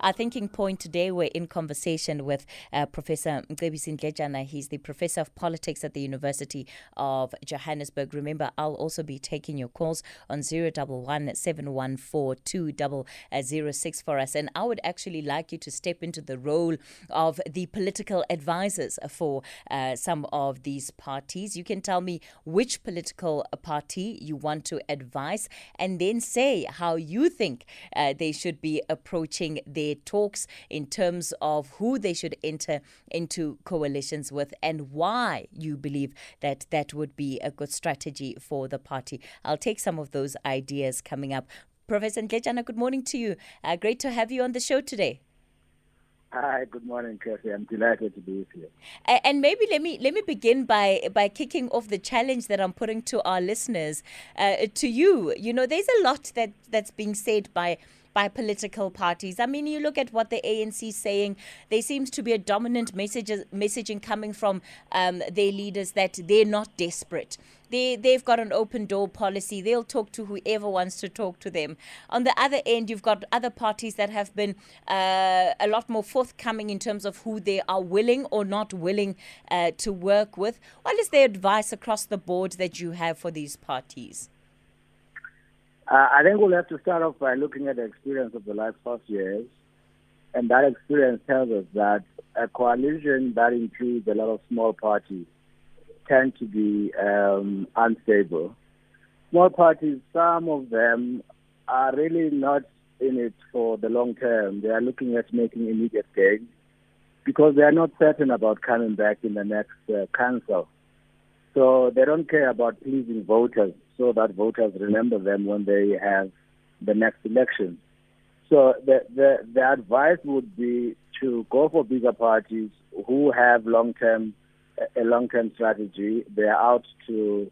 Our thinking point today, we're in conversation with uh, Professor Mcebisi Ndletyana. He's the Professor of Politics at the University of Johannesburg. Remember, I'll also be taking your calls on 011 714 for us. And I would actually like you to step into the role of the political advisors for uh, some of these parties. You can tell me which political party you want to advise and then say how you think uh, they should be approaching their talks in terms of who they should enter into coalitions with and why you believe that that would be a good strategy for the party. I'll take some of those ideas coming up. Professor Ndletyana, good morning to you. Uh, great to have you on the show today. Hi, good morning, Kathy. I'm delighted to be with you. And maybe let me let me begin by by kicking off the challenge that I'm putting to our listeners, uh, to you. You know, there's a lot that that's being said by by political parties. I mean, you look at what the ANC is saying. There seems to be a dominant message, messaging coming from um, their leaders that they're not desperate. They, they've got an open door policy. They'll talk to whoever wants to talk to them. On the other end, you've got other parties that have been uh, a lot more forthcoming in terms of who they are willing or not willing uh, to work with. What is the advice across the board that you have for these parties? Uh, I think we'll have to start off by looking at the experience of the last five years. And that experience tells us that a coalition that includes a lot of small parties tend to be um, unstable. Small parties, some of them are really not in it for the long term. They are looking at making immediate gains because they are not certain about coming back in the next uh, council. So they don't care about pleasing voters so that voters remember them when they have the next election. So the, the, the advice would be to go for bigger parties who have long-term a long-term strategy. They are out to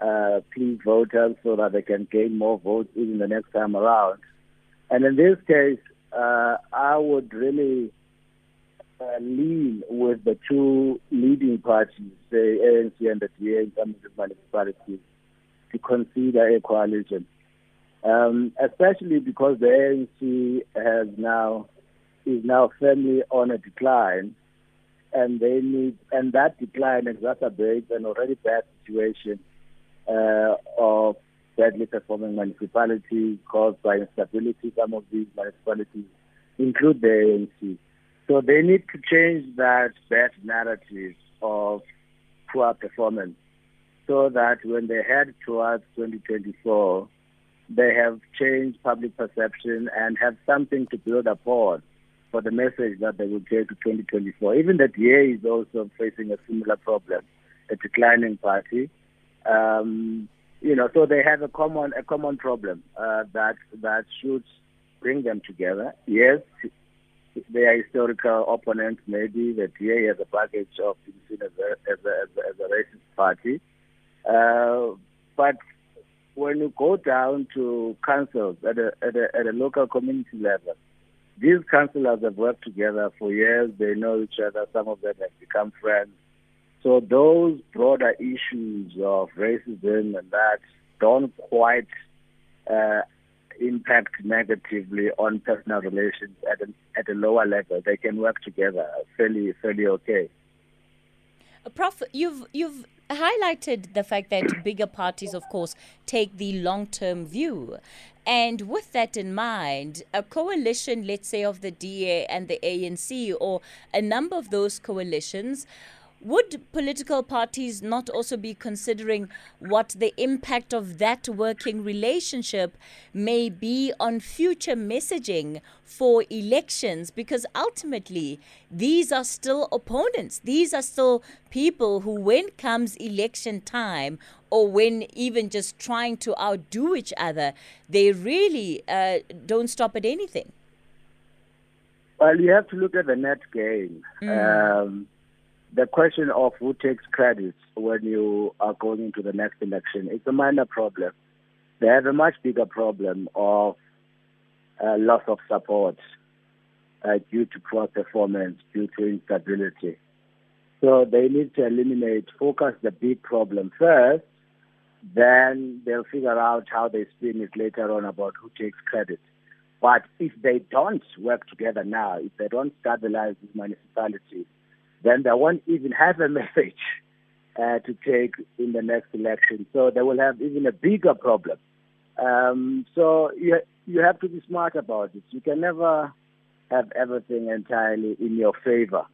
uh, please voters so that they can gain more votes even the next time around. And in this case, uh, I would really uh, lean with the two leading parties, the ANC and the DA in some of the municipalities, to consider a coalition, um, especially because the ANC has now is now firmly on a decline, and they need and that decline exacerbates an already bad situation uh, of badly performing municipalities caused by instability. Some of these municipalities include the ANC. So they need to change that bad narrative of poor performance so that when they head towards 2024, they have changed public perception and have something to build upon for the message that they will take to 2024. Even the DA is also facing a similar problem, a declining party. Um, you know, so they have a common a common problem uh, that that should bring them together. Yes, they are historical opponents. Maybe the DA has a package of being seen as a, as a, as a, as a racist party. Uh, but when you go down to councils at a, at a, at a local community level, these councillors have worked together for years. They know each other. Some of them have become friends. So those broader issues of racism and that don't quite uh, impact negatively on personal relations at a, at a lower level. They can work together fairly fairly okay. Prof, you've you've highlighted the fact that bigger parties, of course, take the long term view. And with that in mind, a coalition, let's say, of the DA and the ANC, or a number of those coalitions, would political parties not also be considering what the impact of that working relationship may be on future messaging for elections? Because ultimately, these are still opponents. These are still people who, when comes election time, or when even just trying to outdo each other, they really uh, don't stop at anything. Well, you have to look at the net gain. Mm. Um, the question of who takes credit when you are going into the next election is a minor problem. They have a much bigger problem of uh, loss of support uh, due to poor performance, due to instability. So they need to eliminate, focus the big problem first, then they'll figure out how they spin it later on about who takes credit. But if they don't work together now, if they don't stabilize these municipalities, then they won't even have a message uh, to take in the next election. So they will have even a bigger problem. Um, so you, you have to be smart about it. You can never have everything entirely in your favor.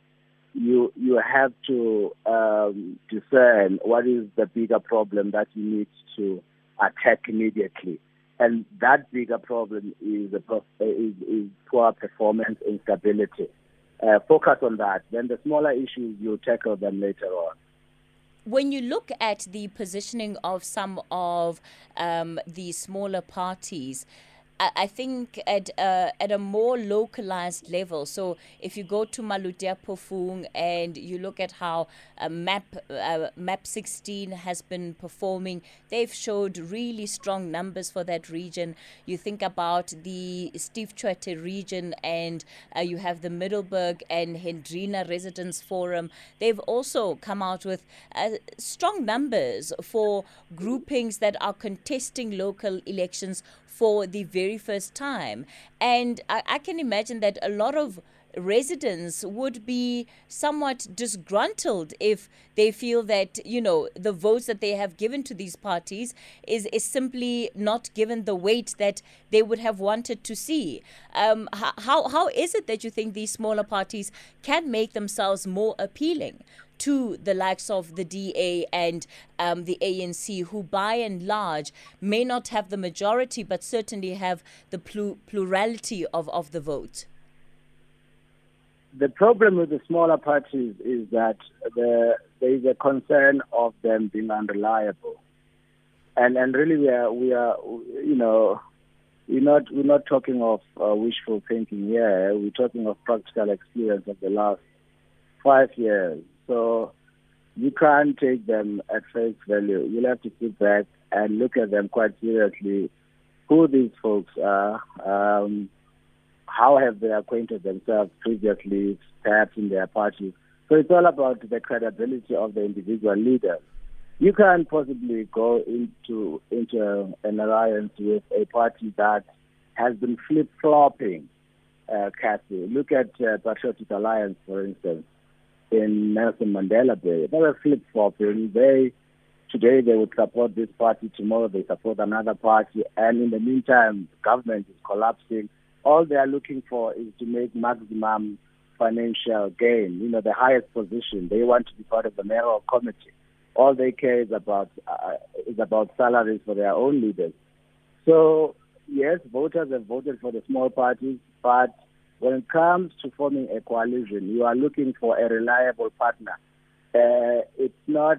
You you have to um, discern what is the bigger problem that you need to attack immediately and that bigger problem is, a, is, is poor performance instability. Uh, focus on that. Then the smaller issues, you tackle them later on when you look at the positioning of some of um, the smaller parties, I think at a, at a more localized level. So if you go to Maluti a Phofung and you look at how uh, MAP uh, MAP 16 has been performing, they've showed really strong numbers for that region. You think about the Steve Tshwete region, and uh, you have the Middelburg and Hendrina Residents Forum. They've also come out with uh, strong numbers for groupings that are contesting local elections for the very first time. And I, I can imagine that a lot of residents would be somewhat disgruntled if they feel that you know the votes that they have given to these parties is is simply not given the weight that they would have wanted to see. Um, how how is it that you think these smaller parties can make themselves more appealing to the likes of the DA and um, the ANC, who by and large may not have the majority, but certainly have the pl- plurality of, of the vote? The problem with the smaller parties is that the, there is a concern of them being unreliable. And, and really, we are, we are, you know, we're not, we're not talking of uh, wishful thinking here. We're talking of practical experience of the last five years. So you can't take them at face value. You'll have to sit back and look at them quite seriously. Who these folks are, um, how have they acquainted themselves previously, perhaps in their party. So it's all about the credibility of the individual leader. You can't possibly go into into an alliance with a party that has been flip flopping. Uh, Cassie, look at uh, Patriotic Alliance, for instance in Nelson Mandela Bay. They were flip flopping. They today they would support this party, tomorrow they support another party, and in the meantime, government is collapsing. All they are looking for is to make maximum financial gain. You know, the highest position. They want to be part of the mayoral committee. All they care is about uh, is about salaries for their own leaders. So yes, voters have voted for the small parties, but when it comes to forming a coalition, you are looking for a reliable partner. Uh, it's not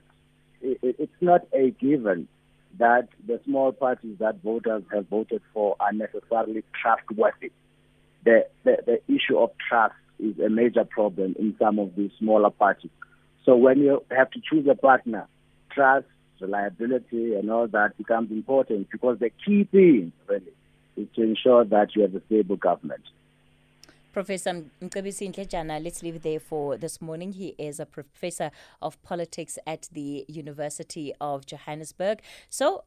it, it's not a given that the small parties that voters have voted for are necessarily trustworthy. The, the, the issue of trust is a major problem in some of these smaller parties. So when you have to choose a partner, trust, reliability, and all that becomes important because the key thing really is to ensure that you have a stable government. Professor Mcebisi Ndletyana, let's leave there for this morning. He is a professor of politics at the University of Johannesburg. So,